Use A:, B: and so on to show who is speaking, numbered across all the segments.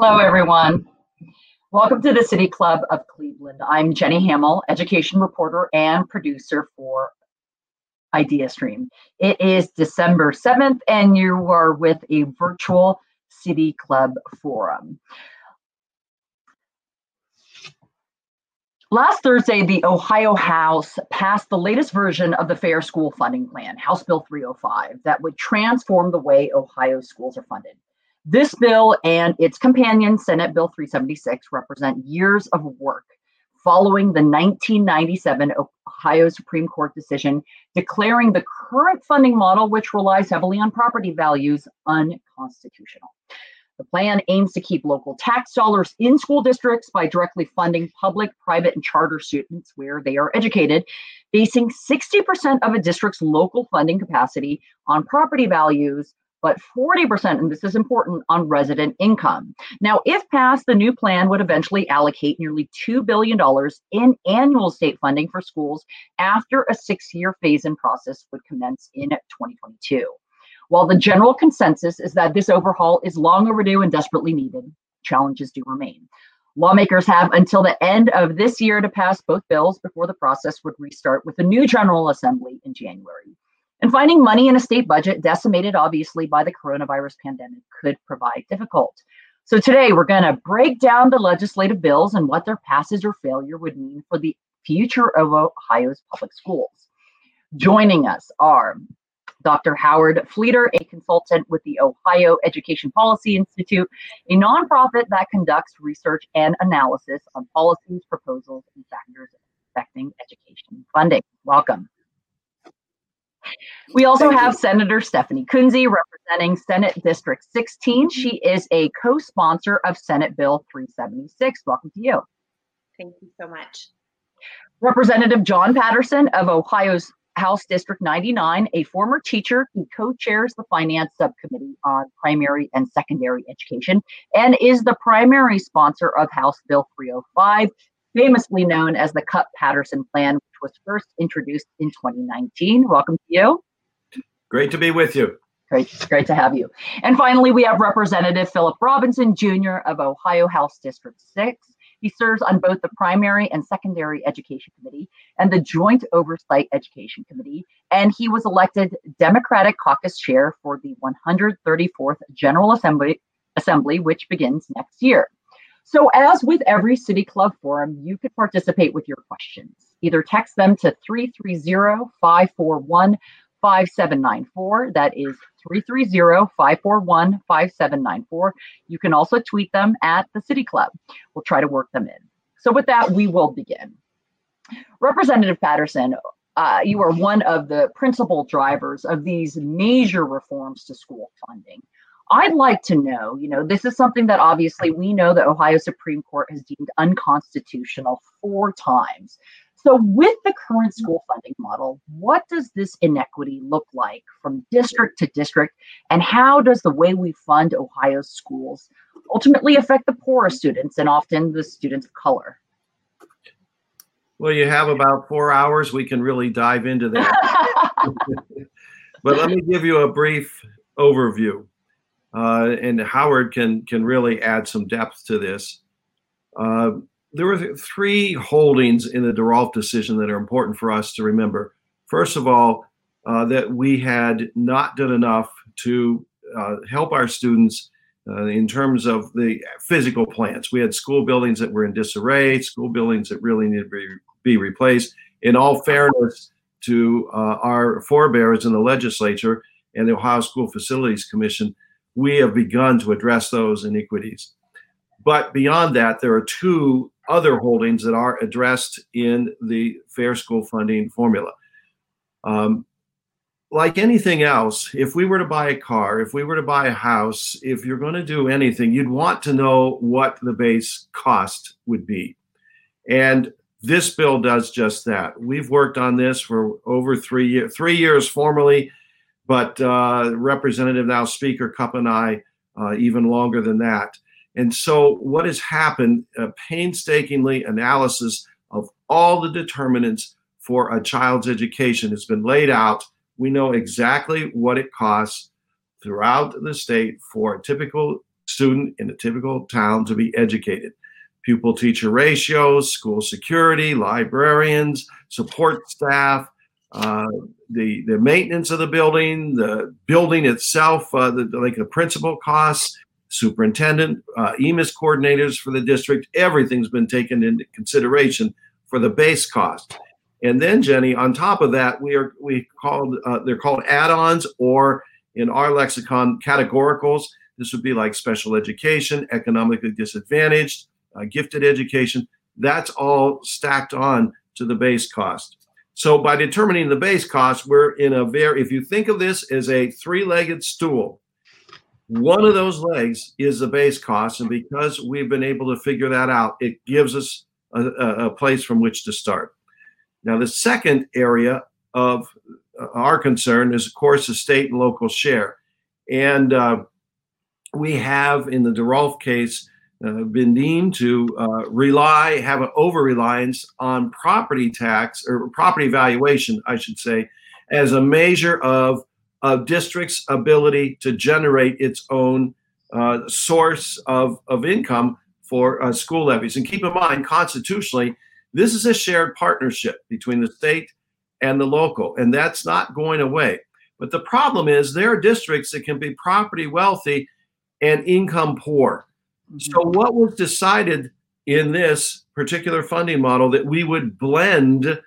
A: Hello, everyone. Welcome to the City Club of Cleveland. I'm Jenny Hamill, education reporter and producer for IdeaStream. It is December 7th, and you are with a virtual City Club forum. Last Thursday, the Ohio House passed the latest version of the Fair School Funding Plan, House Bill 305, that would transform the way Ohio schools are funded. This bill and its companion, Senate Bill 376, represent years of work following the 1997 Ohio Supreme Court decision declaring the current funding model, which relies heavily on property values, unconstitutional. The plan aims to keep local tax dollars in school districts by directly funding public, private, and charter students where they are educated, basing 60% of a district's local funding capacity on property values, but 40%, and this is important, on resident income. Now, if passed, the new plan would eventually allocate nearly $2 billion in annual state funding for schools after a six year phase in process would commence in 2022. While the general consensus is that this overhaul is long overdue and desperately needed, challenges do remain. Lawmakers have until the end of this year to pass both bills before the process would restart with a new General Assembly in January. And finding money in a state budget decimated obviously by the coronavirus pandemic could provide difficult. So today we're going to break down the legislative bills and what their passage or failure would mean for the future of Ohio's public schools. Joining us are Dr. Howard Fleeter, a consultant with the Ohio Education Policy Institute, a nonprofit that conducts research and analysis on policies, proposals, and factors affecting education funding. Welcome. We also Thank have you. Senator Stephanie Kunze representing Senate District 16. Mm-hmm. She is a co sponsor of Senate Bill 376. Welcome to you.
B: Thank you so much.
A: Representative John Patterson of Ohio's House District 99, a former teacher who co chairs the Finance Subcommittee on Primary and Secondary Education and is the primary sponsor of House Bill 305, famously known as the Cupp Patterson Plan, which was first introduced in 2019. Welcome to you.
C: Great to be with you.
A: Great, great to have you. And finally, we have Representative Philip Robinson Jr. of Ohio House District 6. He serves on both the Primary and Secondary Education Committee and the Joint Oversight Education Committee, and he was elected Democratic Caucus Chair for the 134th General Assembly, Assembly which begins next year. So, as with every City Club forum, you could participate with your questions. Either text them to 330 541 5794. That is 330 541 5794. You can also tweet them at the City Club. We'll try to work them in. So, with that, we will begin. Representative Patterson, uh, you are one of the principal drivers of these major reforms to school funding. I'd like to know, you know, this is something that obviously we know the Ohio Supreme Court has deemed unconstitutional four times. So, with the current school funding model, what does this inequity look like from district to district? And how does the way we fund Ohio's schools ultimately affect the poorest students and often the students of color?
C: Well, you have about four hours. We can really dive into that. but let me give you a brief overview. Uh, and Howard can can really add some depth to this. Uh, there were three holdings in the DeRolph decision that are important for us to remember. First of all, uh, that we had not done enough to uh, help our students uh, in terms of the physical plants. We had school buildings that were in disarray, school buildings that really needed to be, be replaced. In all fairness to uh, our forebears in the legislature and the Ohio School Facilities Commission, we have begun to address those inequities. But beyond that, there are two other holdings that are addressed in the fair school funding formula. Um, like anything else, if we were to buy a car, if we were to buy a house, if you're going to do anything, you'd want to know what the base cost would be. And this bill does just that. We've worked on this for over three years, three years formally, but uh, Representative now Speaker Cupp and I uh, even longer than that. And so, what has happened, a painstakingly analysis of all the determinants for a child's education has been laid out. We know exactly what it costs throughout the state for a typical student in a typical town to be educated. Pupil teacher ratios, school security, librarians, support staff, uh, the the maintenance of the building, the building itself, uh, the, like the principal costs, superintendent, uh, EMIS coordinators for the district, everything's been taken into consideration for the base cost. And then Jenny, on top of that, we are we called uh, they're called add-ons or in our lexicon categoricals. This would be like special education, economically disadvantaged, uh, gifted education. That's all stacked on to the base cost. So by determining the base cost, we're in a very, if you think of this as a three legged stool, one of those legs is the base cost. And because we've been able to figure that out, it gives us a, a place from which to start. Now, the second area of uh, our concern is, of course, the state and local share. And uh, we have, in the DeRolph case, uh, been deemed to uh, rely, have an over reliance on property tax or property valuation, I should say, as a measure of a district's ability to generate its own uh, source of, of income for uh, school levies. And keep in mind, constitutionally, this is a shared partnership between the state and the local, and that's not going away. But the problem is there are districts that can be property wealthy and income poor. So, mm-hmm. what was decided in this particular funding model that we would blend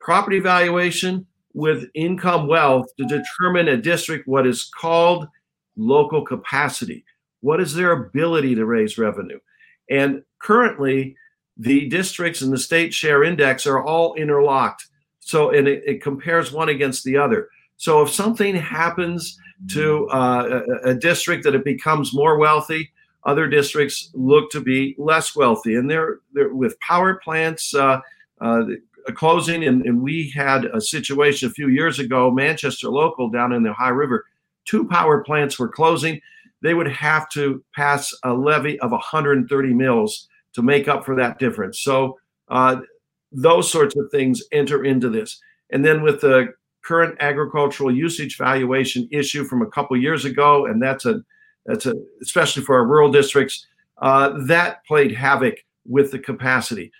C: property valuation with income wealth to determine a district what is called local capacity. What is their ability to raise revenue? And currently, the districts and the state share index are all interlocked. So, and it, it compares one against the other. So, if something happens to uh, a, a district that it becomes more wealthy, other districts look to be less wealthy, and they're, they're with power plants uh, uh, closing. And, and, we had a situation a few years ago, Manchester local down in the Ohio River, two power plants were closing. They would have to pass a levy of 130 mills to make up for that difference. So uh, those sorts of things enter into this. And then with the current agricultural usage valuation issue from a couple years ago, and that's a that's a, especially for our rural districts. Uh, that played havoc with the capacity.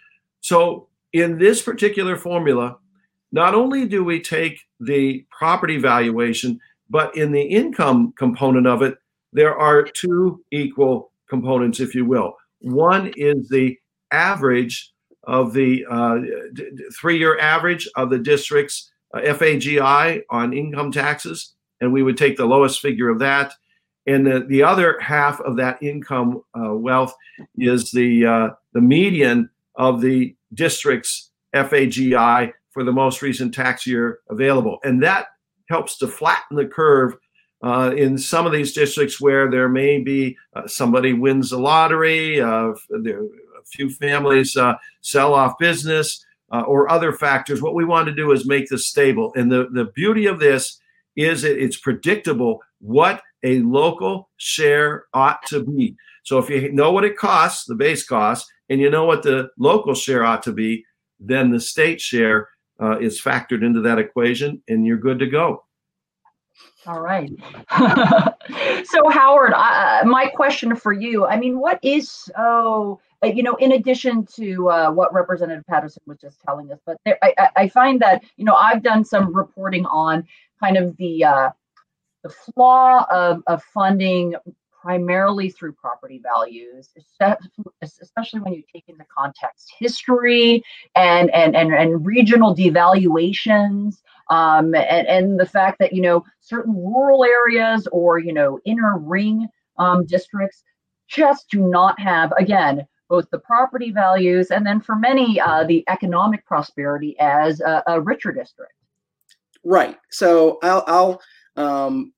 C: So in this particular formula, not only do we take the property valuation, but in the income component of it, there are two equal components, if you will. One is the average of the uh, three year average of the district's uh, FAGI on income taxes, and we would take the lowest figure of that and the, the other half of that income uh, wealth is the uh, the median of the district's FAGI for the most recent tax year available, and that helps to flatten the curve uh, in some of these districts where there may be uh, somebody wins the lottery, uh, there, a few families uh, sell off business, or other factors. What we want to do is make this stable, and the the beauty of this is it, it's predictable what a local share ought to be. So if you know what it costs, the base cost, and you know what the local share ought to be, then the state share uh, is factored into that equation, and you're good to go.
A: All right. so Howard, uh, my question for you. I mean, what is so? Uh, you know, in addition to uh, what Representative Patterson was just telling us, but there, I, I, find that you know I've done some reporting on kind of the uh, the flaw of, of funding primarily through property values, especially when you take into context history and and and, and regional devaluations, um, and, and the fact that you know certain rural areas or you know inner ring um, districts just do not have again both the property values and then for many uh, the economic prosperity as a, a richer district.
D: Right. So I'll, I'll um,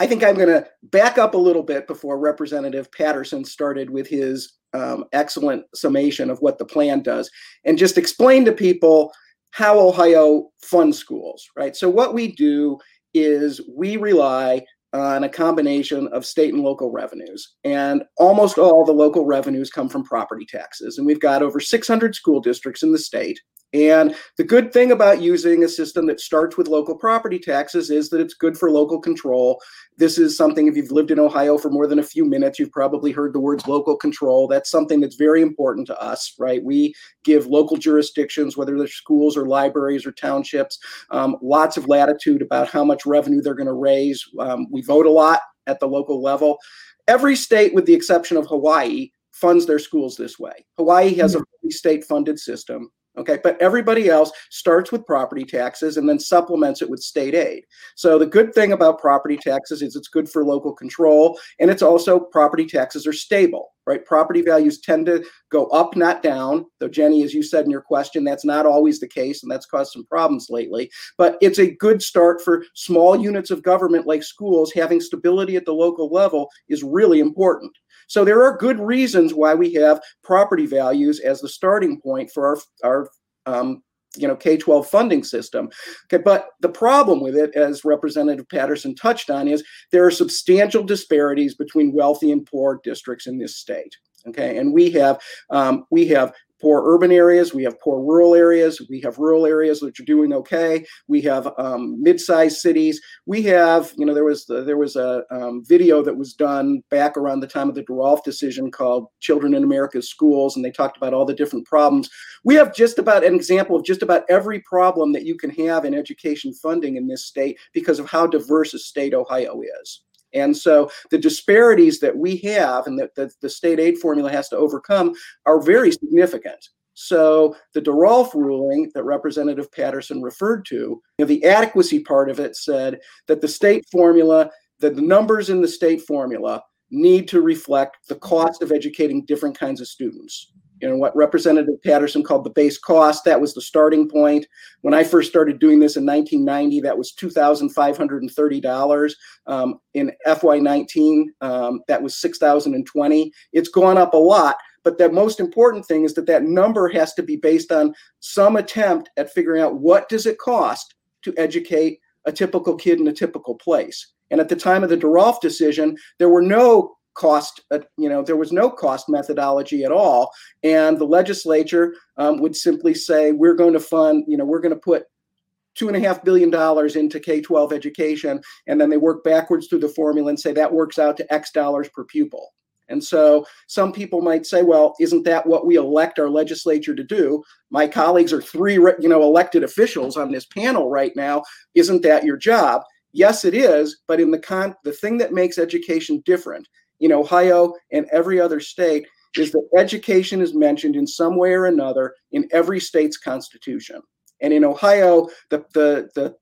D: I think I'm going to back up a little bit before Representative Patterson started with his um, excellent summation of what the plan does and just explain to people how Ohio funds schools, right? So, what we do is we rely on a combination of state and local revenues. And almost all the local revenues come from property taxes. And we've got over 600 school districts in the state. And the good thing about using a system that starts with local property taxes is that it's good for local control. This is something, if you've lived in Ohio for more than a few minutes, you've probably heard the words local control. That's something that's very important to us, right? We give local jurisdictions, whether they're schools or libraries or townships, um, lots of latitude about how much revenue they're going to raise. Um, we vote a lot at the local level. Every state, with the exception of Hawaii, funds their schools this way. Hawaii has a state funded system. Okay, but everybody else starts with property taxes and then supplements it with state aid. So the good thing about property taxes is it's good for local control and it's also property taxes are stable, right? Property values tend to go up, not down. Though Jenny, as you said in your question, that's not always the case and that's caused some problems lately. But it's a good start for small units of government like schools having stability at the local level is really important. So there are good reasons why we have property values as the starting point for our, our um, you know K-12 funding system. Okay, but the problem with it, as Representative Patterson touched on, is there are substantial disparities between wealthy and poor districts in this state. Okay, and we have um, we have poor urban areas, we have poor rural areas, we have rural areas which are doing okay. We have um, mid-sized cities. We have, you know, there was the, there was a um, video that was done back around the time of the DeRolph decision called "Children in America's Schools," and they talked about all the different problems. We have just about an example of just about every problem that you can have in education funding in this state because of how diverse a state Ohio is. And so the disparities that we have and that the, the state aid formula has to overcome are very significant. So the DeRolph ruling that Representative Patterson referred to, you know, the adequacy part of it said that the state formula, that the numbers in the state formula need to reflect the cost of educating different kinds of students you know what representative patterson called the base cost that was the starting point. When i first started doing this in 1990 that was $2530 um, in fy19 um, that was 6020 it's gone up a lot but the most important thing is that that number has to be based on some attempt at figuring out what does it cost to educate a typical kid in a typical place. And at the time of the DeRolph decision, there were no cost uh, you know there was no cost methodology at all. And the legislature um, would simply say we're going to fund you know we're going to put two and a half billion dollars into k-12 education and then they work backwards through the formula and say that works out to x dollars per pupil. And so some people might say well isn't that what we elect our legislature to do? My colleagues are three you know elected officials on this panel right now. Isn't that your job? Yes it is but in the con the thing that makes education different in Ohio and every other state is that education is mentioned in some way or another in every state's constitution. And in Ohio, the, the, the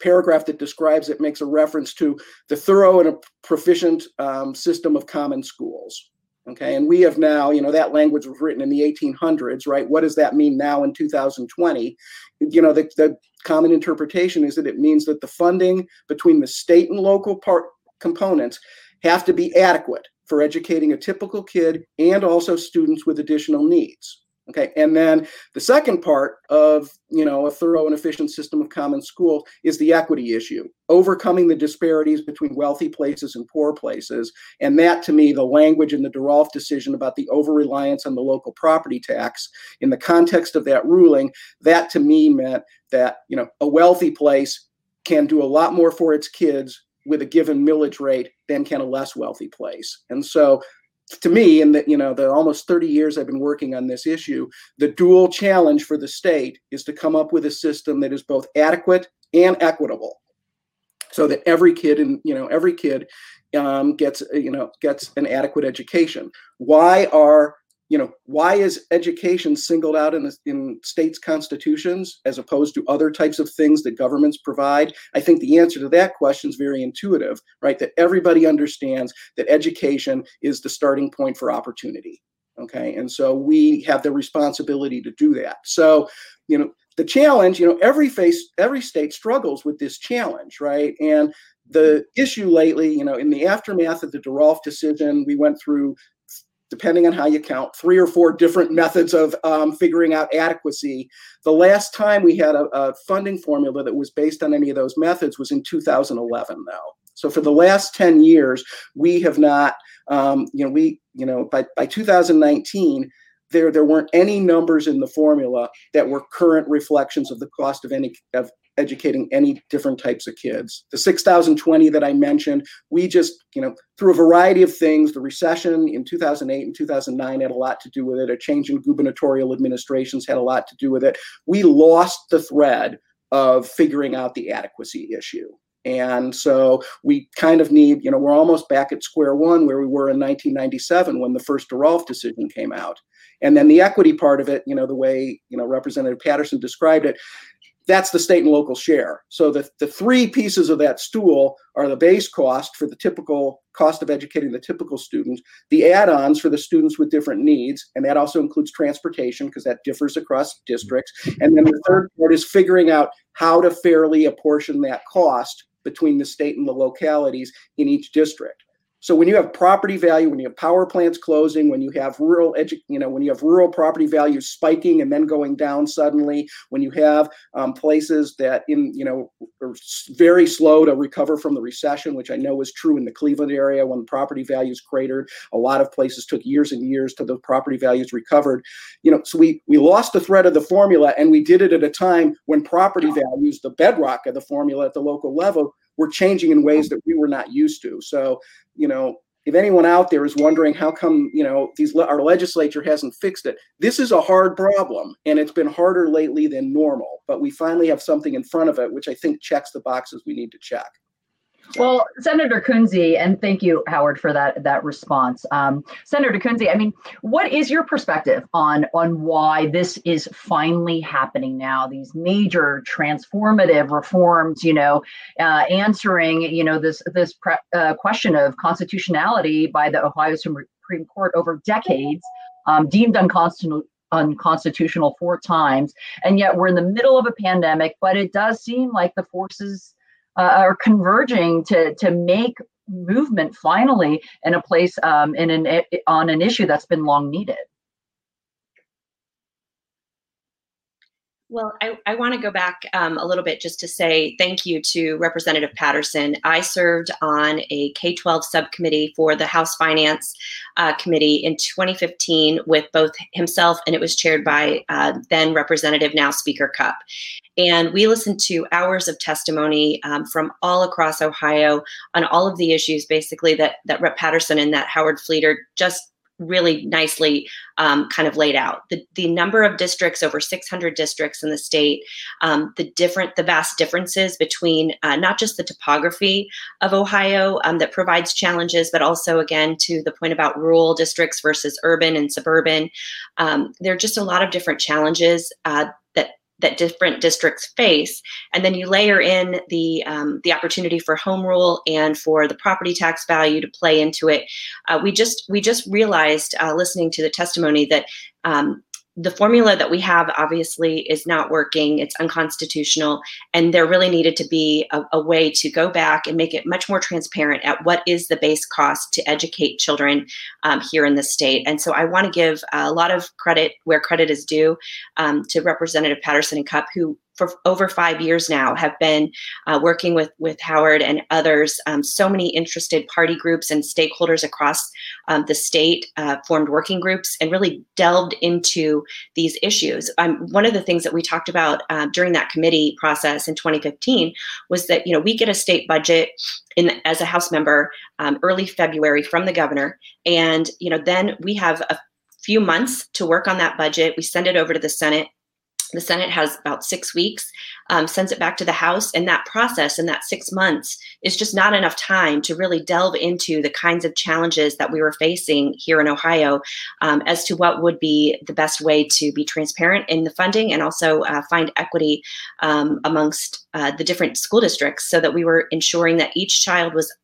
D: paragraph that describes it makes a reference to the thorough and proficient um, system of common schools. Okay, and we have now, you know, that language was written in the 1800s, right? What does that mean now in 2020? You know, the, the common interpretation is that it means that the funding between the state and local part components have to be adequate for educating a typical kid and also students with additional needs. Okay, and then the second part of you know a thorough and efficient system of common school is the equity issue, overcoming the disparities between wealthy places and poor places. And that, to me, the language in the DeRolph decision about the over reliance on the local property tax, in the context of that ruling, that to me meant that you know a wealthy place can do a lot more for its kids with a given millage rate than can a less wealthy place. And so to me, in the you know the almost 30 years I've been working on this issue, the dual challenge for the state is to come up with a system that is both adequate and equitable, so that every kid and you know every kid um, gets you know gets an adequate education. Why are you know, why is education singled out in, the, in states' constitutions as opposed to other types of things that governments provide? I think the answer to that question is very intuitive, right? That everybody understands that education is the starting point for opportunity. Okay. And so we have the responsibility to do that. So, you know, the challenge, you know, every face, every state struggles with this challenge, right? And the issue lately, you know, in the aftermath of the DeRolph decision, we went through depending on how you count, three or four different methods of um, figuring out adequacy. The last time we had a, a, funding formula that was based on any of those methods was in 2011, though. So for the last 10 years, we have not, um, you know, we, you know, by, by 2019, there there weren't any numbers in the formula that were current reflections of the cost of any of educating any different types of kids. The 6020 that I mentioned, we just, you know, through a variety of things, the recession in 2008 and 2009 had a lot to do with it. A change in gubernatorial administrations had a lot to do with it. We lost the thread of figuring out the adequacy issue. And so we kind of need, you know, we're almost back at square one where we were in 1997 when the first DeRolph decision came out. And then the equity part of it, you know, the way, you know, Representative Patterson described it, that's the state and local share. So the, the three pieces of that stool are the base cost for the typical cost of educating the typical student, the add-ons for the students with different needs, and that also includes transportation because that differs across districts. And then the third part is figuring out how to fairly apportion that cost between the state and the localities in each district. So when you have property value, when you have power plants closing, when you have rural edu- you know, when you have rural property values spiking and then going down suddenly, when you have um, places that in you know are very slow to recover from the recession, which I know was true in the Cleveland area when property values cratered, a lot of places took years and years to the property values recovered. You know, so we we lost the thread of the formula, and we did it at a time when property values, the bedrock of the formula at the local level, were changing in ways that we were not used to. So you know, if anyone out there is wondering how come you know these our legislature hasn't fixed it this is a hard problem and it's been harder lately than normal but we finally have something in front of it which i think checks the boxes we need to check
A: well, Senator Kunze, and thank you, Howard, for that that response. Um, Senator Kunze, I mean, what is your perspective on on why this is finally happening now? These major transformative reforms, you know, uh, answering, you know, this this pre- uh, question of constitutionality by the Ohio Supreme Court over decades, um, deemed unconstitutional unconstitutional four times, and yet we're in the middle of a pandemic. But it does seem like the forces uh, are converging to to make movement finally in a place um, in an on an issue that's been long needed.
B: Well, I, I want to go back um, a little bit just to say thank you to Representative Patterson. I served on a K 12 subcommittee for the House Finance uh, Committee in 2015 with both himself, and it was chaired by uh, then Representative, now Speaker Cupp. And we listened to hours of testimony um, from all across Ohio on all of the issues, basically, that, that Rep. Patterson and that Howard Fleeter just really nicely um, kind of laid out. The, the number of districts over 600 districts in the state um, the different the vast differences between uh, not just the topography of ohio um, that provides challenges but also again to the point about rural districts versus urban and suburban. Um, there are just a lot of different challenges uh, that that different districts face, and then you layer in the um, the opportunity for home rule and for the property tax value to play into it. Uh, we just we just realized uh, listening to the testimony that um, the formula that we have obviously is not working. It's unconstitutional. And there really needed to be a, a, way to go back and make it much more transparent at what is the base cost to educate children um, here in the state. And so i want to give a lot of credit where credit is due um, to representative patterson and Cupp who for over five years now have been uh, working with with Howard and others. Um, so many interested party groups and stakeholders across um, the state uh, formed working groups and really delved into these issues. Um, one of the things that we talked about uh, during that committee process in 2015 was that you know we get a state budget in as a House member um, early February from the governor, and you know then we have a few months to work on that budget. We send it over to the Senate the Senate has about six weeks, um, sends it back to the House, and that process in that six months is just not enough time to really delve into the kinds of challenges that we were facing here in Ohio um, as to what would be the best way to be transparent in the funding and also uh, find equity um, amongst uh, the different school districts so that we were ensuring that each child was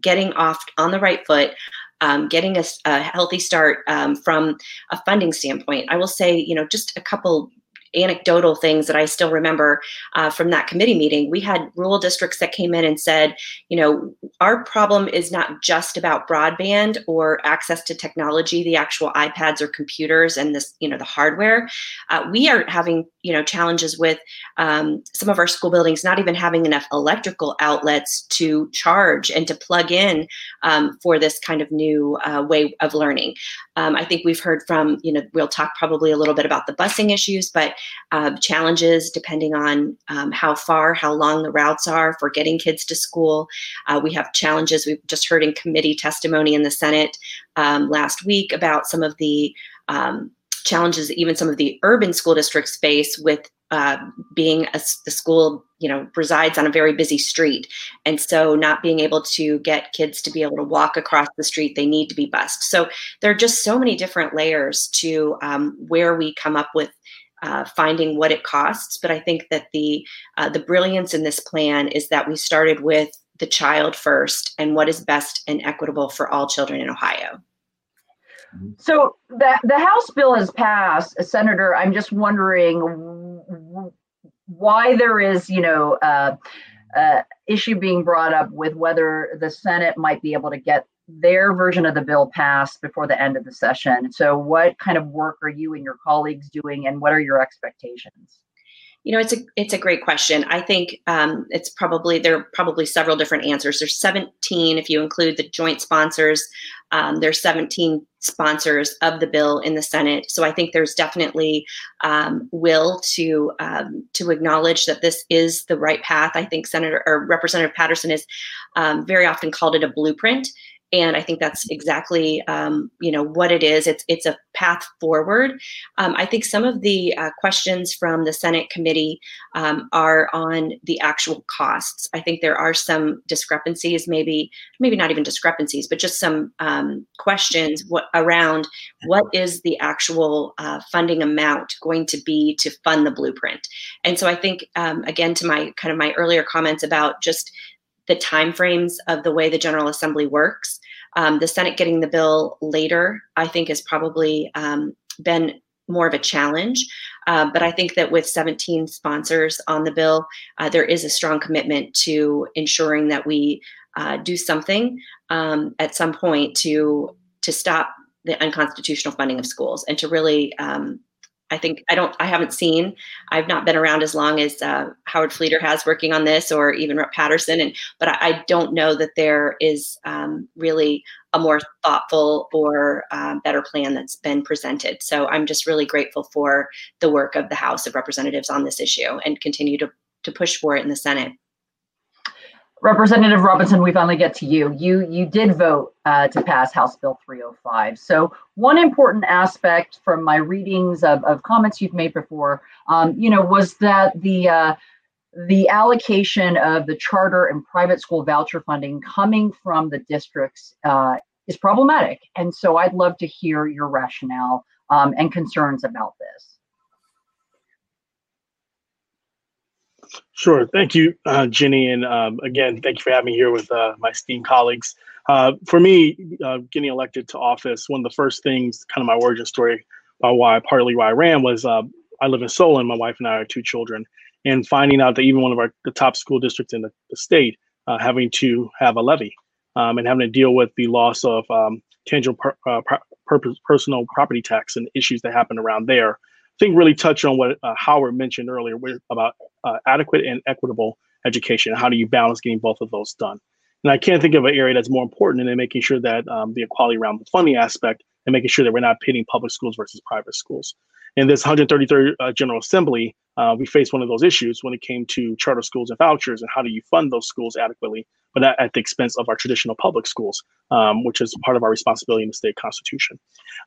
B: getting off on the right foot um, getting a, a, healthy start um, from a funding standpoint. I will say, you know, just a couple anecdotal things that I still remember uh, from that committee meeting. We had rural districts that came in and said, you know, our problem is not just about broadband or access to technology, the actual iPads or computers and this, you know, the hardware. Uh, we are having, you know, challenges with um, some of our school buildings not even having enough electrical outlets to charge and to plug in um, for this kind of new uh, way of learning. Um, I think we've heard from, you know, we'll talk probably a little bit about the busing issues, but uh, challenges depending on um, how far, how long the routes are for getting kids to school. Uh, we have challenges. We've just heard in committee testimony in the Senate um, last week about some of the um, challenges even some of the urban school districts face with uh, being a, the school you know resides on a very busy street and so not being able to get kids to be able to walk across the street they need to be bused so there are just so many different layers to um, where we come up with uh, finding what it costs but i think that the uh, the brilliance in this plan is that we started with the child first and what is best and equitable for all children in ohio
A: so the the House bill has passed, Senator. I'm just wondering why there is, you know, uh, uh, issue being brought up with whether the Senate might be able to get their version of the bill passed before the end of the session. So, what kind of work are you and your colleagues doing, and what are your expectations?
B: You know, it's a it's a great question. I think um, it's probably there are probably several different answers. There's 17 if you include the joint sponsors. Um, there's 17 sponsors of the bill in the Senate, so I think there's definitely um, will to um, to acknowledge that this is the right path. I think Senator or Representative Patterson is um, very often called it a blueprint and I think that's exactly um, you know what it is. It's it's a path forward. Um, I think some of the uh, questions from the Senate committee um, are on the actual costs. I think there are some discrepancies, maybe maybe not even discrepancies, but just some um, questions what, around what is the actual uh, funding amount going to be to fund the blueprint. And so I think um, again to my kind of my earlier comments about just the timeframes of the way the General Assembly works. Um, the Senate getting the bill later, I think, has probably um, been more of a challenge. Uh, but I think that with 17 sponsors on the bill, uh, there is a strong commitment to ensuring that we uh, do something um, at some point to to stop the unconstitutional funding of schools and to really um, I think I don't I haven't seen I've not been around as long as uh, Howard Fleeter has working on this or even Rep Patterson and but I, I don't know that there is um, really a more thoughtful or uh, better plan that's been presented. So I'm just really grateful for the work of the House of Representatives on this issue and continue to to push for it in the Senate.
A: Representative Robinson, we finally get to you. You you did vote uh, to pass House Bill 305. So one important aspect from my readings of, of comments you've made before, um, you know, was that the uh, the allocation of the charter and private school voucher funding coming from the districts uh, is problematic. And so I'd love to hear your rationale um, and concerns about this.
E: Sure. Thank you, uh, Jenny. And um, again, thank you for having me here with uh, my esteemed colleagues. Uh, for me, uh, getting elected to office, one of the first things, kind of my origin story about why, partly why I ran, was uh, I live in Solon. My wife and I are two children. And finding out that even one of our the top school districts in the, the state uh, having to have a levy um, and having to deal with the loss of um, tangible per, purpose, personal property tax and issues that happen around there I think really touch on what Howard mentioned earlier about uh, adequate and equitable education. How do you balance getting both of those done? And I can't think of an area that's more important than making sure that um, the equality around the funding aspect and making sure that we're not pitting public schools versus private schools. In this 133rd uh, General Assembly, uh, we faced one of those issues when it came to charter schools and vouchers and how do you fund those schools adequately, but not at the expense of our traditional public schools, um, which is part of our responsibility in the state constitution.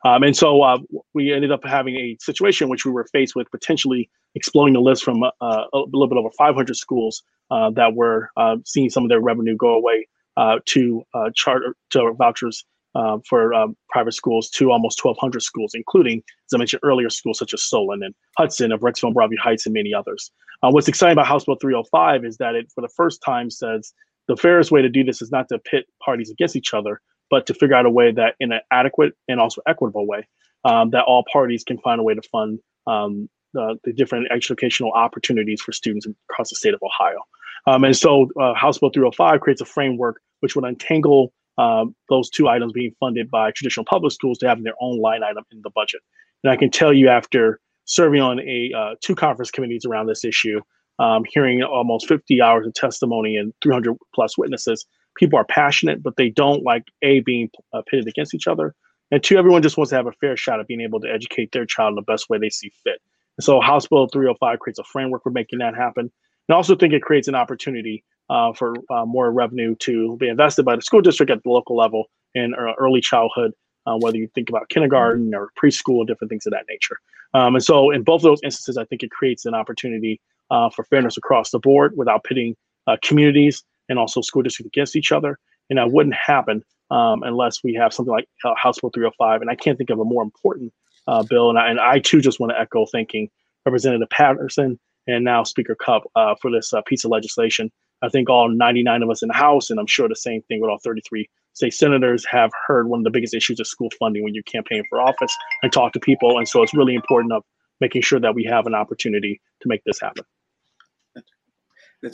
E: Um, and so uh, we ended up having a situation in which we were faced with potentially exploding the list from uh, a little bit over 500 schools uh, that were uh, seeing some of their revenue go away uh, to charter to vouchers uh, for private schools to almost 1,200 schools, including, as I mentioned earlier, schools such as Solon and Hudson, Brecksville and Broadview Heights, and many others. Uh, what's exciting about House Bill 305 is that it, for the first time, says the fairest way to do this is not to pit parties against each other, but to figure out a way that, in an adequate and also equitable way, um, that all parties can find a way to fund um, the, the different educational opportunities for students across the state of Ohio. Um, and so uh, House Bill 305 creates a framework which would untangle um, those two items being funded by traditional public schools to having their own line item in the budget. And I can tell you after serving on a uh, two conference committees around this issue, um, hearing almost 50 hours of testimony and 300 plus witnesses, people are passionate, but they don't like a being uh, pitted against each other, and two, everyone just wants to have a fair shot at being able to educate their child in the best way they see fit. So House Bill 305 creates a framework for making that happen. And I also think it creates an opportunity uh, for uh, more revenue to be invested by the school district at the local level in uh, early childhood, uh, whether you think about kindergarten or preschool, different things of that nature. Um, and so, in both of those instances, I think it creates an opportunity uh, for fairness across the board without pitting uh, communities and also school districts against each other. And that wouldn't happen um, unless we have something like House Bill 305. And I can't think of a more important Uh, bill. And I, and I too just want to echo thanking Representative Patterson and now Speaker Cupp uh, for this uh, piece of legislation. I think all 99 of us in the House, and I'm sure the same thing with all 33 state senators, have heard one of the biggest issues of school funding when you campaign for office and talk to people. And so it's really important of making sure that we have an opportunity to make this happen.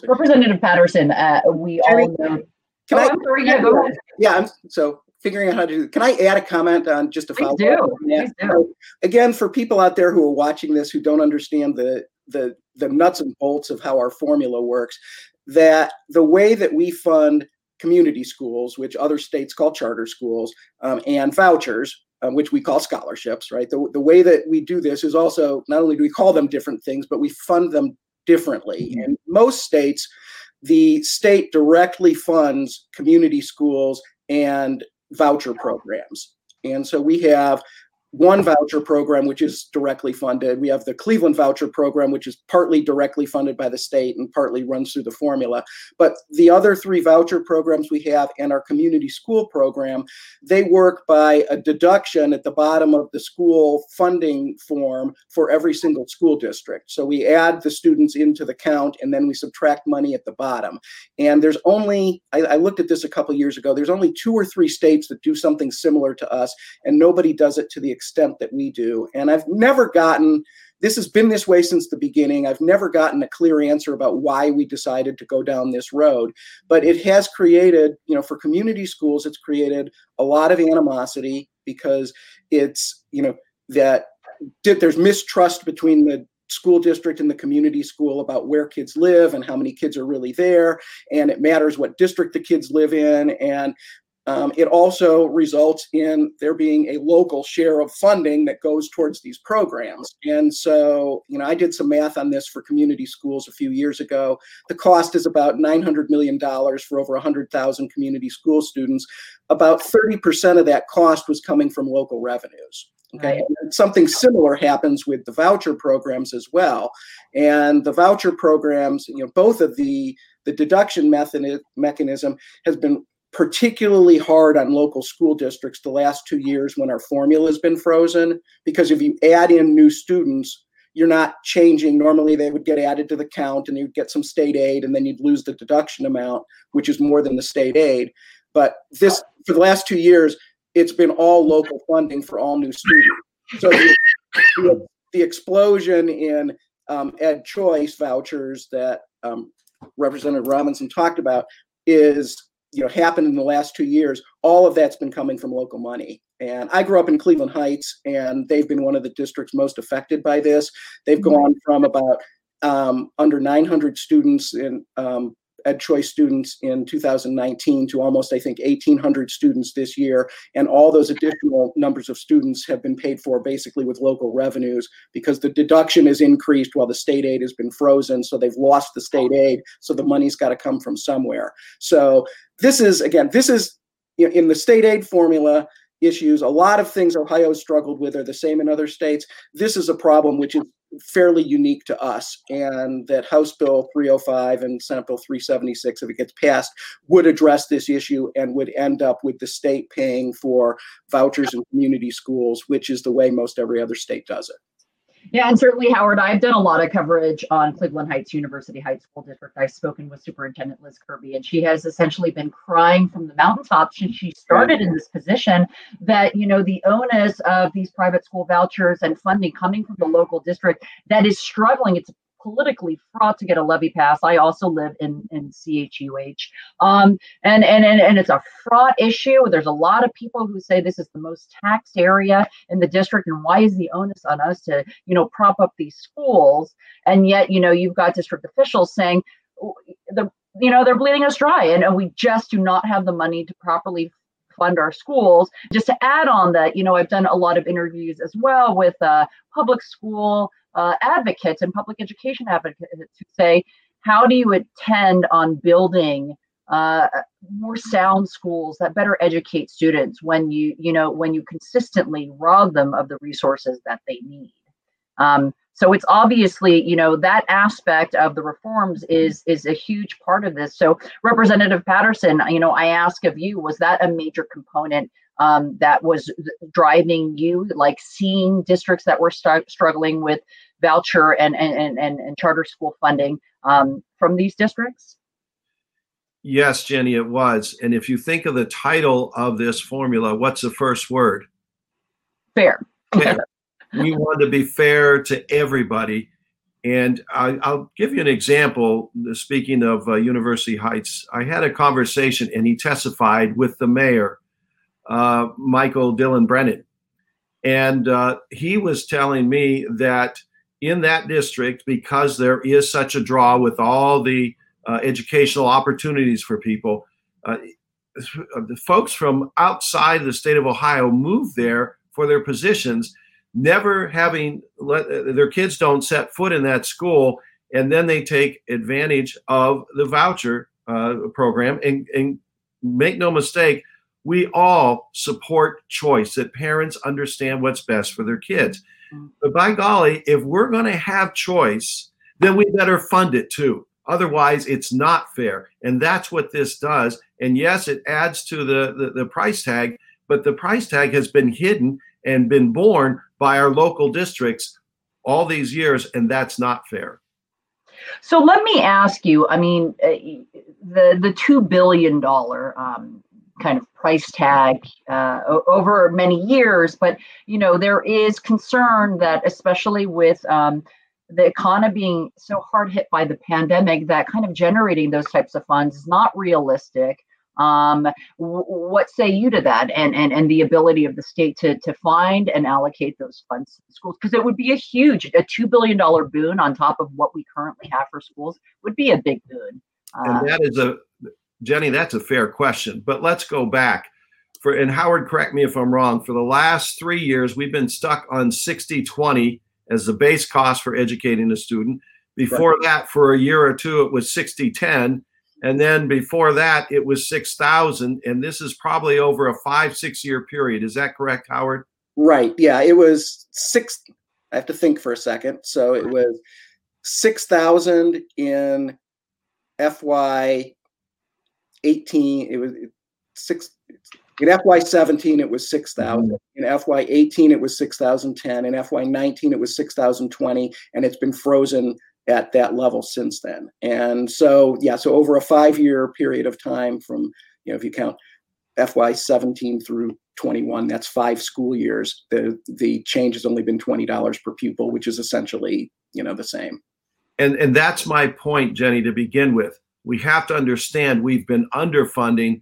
A: Representative Patterson, uh, we Jerry, all know.
D: Can oh, I, I'm sorry, yeah, go ahead. Yeah, I'm, so figuring out how to do. Can I add a comment on just a follow?
A: Please do. Please do.
D: Again, for people out there who are watching this who don't understand the the the nuts and bolts of how our formula works, that the way that we fund community schools, which other states call charter schools, um, and vouchers, um, which we call scholarships, right? The, the way that we do this is also not only do we call them different things, but we fund them differently. Mm-hmm. In most states, the state directly funds community schools and voucher programs. And so we have one voucher program, which is directly funded. We have the Cleveland voucher program, which is partly directly funded by the state and partly runs through the formula. But the other three voucher programs we have and our community school program, they work by a deduction at the bottom of the school funding form for every single school district. So we add the students into the count and then we subtract money at the bottom. And there's only, I, I looked at this a couple years ago, there's only two or three states that do something similar to us, and nobody does it to the extent that we do. And I've never gotten this has been this way since the beginning. I've never gotten a clear answer about why we decided to go down this road, but it has created, you know, for community schools, it's created a lot of animosity because it's, you know, that there's mistrust between the school district and the community school about where kids live and how many kids are really there and it matters what district the kids live in and um, it also results in there being a local share of funding that goes towards these programs. And so, you know, I did some math on this for community schools a few years ago. The cost is about $900 million for over 100,000 community school students. About 30% of that cost was coming from local revenues. Okay, and something similar happens with the voucher programs as well. And the voucher programs, you know, both of the the deduction method mechanism has been particularly hard on local school districts the last two years when our formula has been frozen because if you add in new students you're not changing. Normally they would get added to the count and you'd get some state aid and then you'd lose the deduction amount which is more than the state aid. But this for the last two years it's been all local funding for all new students. So the, the, explosion in um, ed choice vouchers that um, representative robinson talked about is you know happened in the last two years all of that's been coming from local money and i grew up in cleveland heights and they've been one of the districts most affected by this they've mm-hmm. gone from about um, under 900 students in um, Ed Choice students in 2019 to almost, I think, 1,800 students this year. And all those additional numbers of students have been paid for basically with local revenues because the deduction is increased while the state aid has been frozen. So they've lost the state aid. So the money's got to come from somewhere. So this is, again, this is in the state aid formula issues. A lot of things Ohio struggled with are the same in other states. This is a problem which is fairly unique to us, and that House Bill 305 and Senate Bill 376, if it gets passed, would address this issue and would end up with the state paying for vouchers in community schools, which is the way most every other state does it.
A: Yeah, and certainly, Howard, I've done a lot of coverage on Cleveland Heights University Heights School District. I've spoken with Superintendent Liz Kirby, and she has essentially been crying from the mountaintops since she started in this position that, you know, the onus of these private school vouchers and funding coming from the local district that is struggling. It's politically fraught to get a levy pass. I also live in in CHUH, um, and, and and and it's a fraught issue. There's a lot of people who say this is the most taxed area in the district, and why is the onus on us to you know prop up these schools? And yet, you know, you've got district officials saying the you know they're bleeding us dry, and, and we just do not have the money to properly fund our schools. Just to add on that, you know, I've done a lot of interviews as well with uh, public school uh, advocates and public education advocates who say, how do you attend on building uh, more sound schools that better educate students when you you know when you consistently rob them of the resources that they need um, so it's obviously you know that aspect of the reforms is is a huge part of this so representative patterson you know i ask of you was that a major component um, that was driving you, like seeing districts that were st- struggling with voucher and, and, and, and charter school funding um, from these districts?
C: Yes, Jenny, it was. And if you think of the title of this formula, what's the first word?
A: Fair.
C: fair. We want to be fair to everybody. And I, will give you an example. Speaking of uh, University Heights, I had a conversation and he testified with the mayor uh, Michael Dylan Brennan. And uh, he was telling me that in that district, because there is such a draw with all the uh, educational opportunities for people, uh, the folks from outside the state of Ohio move there for their positions, never having let their kids don't set foot in that school, and then they take advantage of the voucher uh, program. And, and make no mistake, we all support choice, that parents understand what's best for their kids. Mm. But by golly, if we're going to have choice, then we better fund it too. Otherwise, it's not fair. And that's what this does. And yes, it adds to the, the, the price tag, but the price tag has been hidden and been borne by our local districts all these years, and that's not fair.
A: So let me ask you. I mean, uh, the the two billion dollar um, kind of price tag uh, over many years. But you know, there is concern that, especially with um, the economy being so hard hit by the pandemic, that kind of generating those types of funds is not realistic. Um, w- what say you to that, and and and the ability of the state to to find and allocate those funds to schools? Because it would be a huge, a two billion dollar boon on top of what we currently have for schools would be a big boon.
C: Uh, and that is a Jenny, that's a fair question. But let's go back. For and Howard, correct me if I'm wrong. For the last three years, we've been stuck on 60-20 as the base cost for educating a student. Before right. that, for a year or two, it was 60-10. And then before that, it was 6,000. And this is probably over a five, six year period. Is that correct, Howard?
D: Right. Yeah. It was six. I have to think for a second. So it was 6,000 in FY 18, it was six. In FY17, it was 6,000. Mm-hmm. In FY18, it was 6,010. In FY19, it was 6,020, and it's been frozen at that level since then. And so, yeah, so over a five-year period of time, from you know, if you count FY17 through 21, that's five school years. The the change has only been twenty dollars per pupil, which is essentially you know the same.
C: And and that's my point, Jenny, to begin with we have to understand we've been underfunding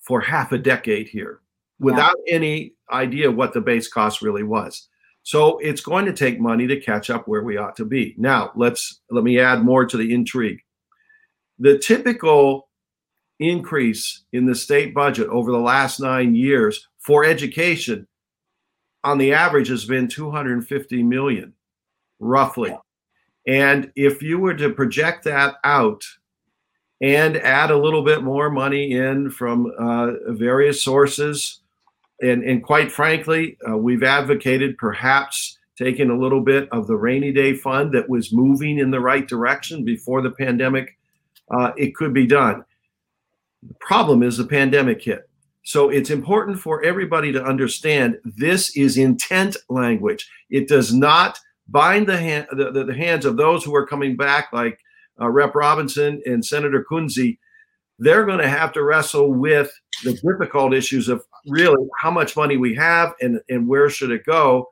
C: for half a decade here without yeah. any idea what the base cost really was. So it's going to take money to catch up where we ought to be. Now, let's let me add more to the intrigue. The typical increase in the state budget over the last 9 years for education on the average has been 250 million roughly. And if you were to project that out and add a little bit more money in from uh, various sources. And, and quite frankly, uh, we've advocated perhaps taking a little bit of the rainy day fund that was moving in the right direction before the pandemic. Uh, it could be done. The problem is the pandemic hit. So it's important for everybody to understand this is intent language. It does not bind the, hand, the, the, hands of those who are coming back, like uh, Rep. Robinson and Senator Kunze. They're going to have to wrestle with the difficult issues of really how much money we have and, and where should it go.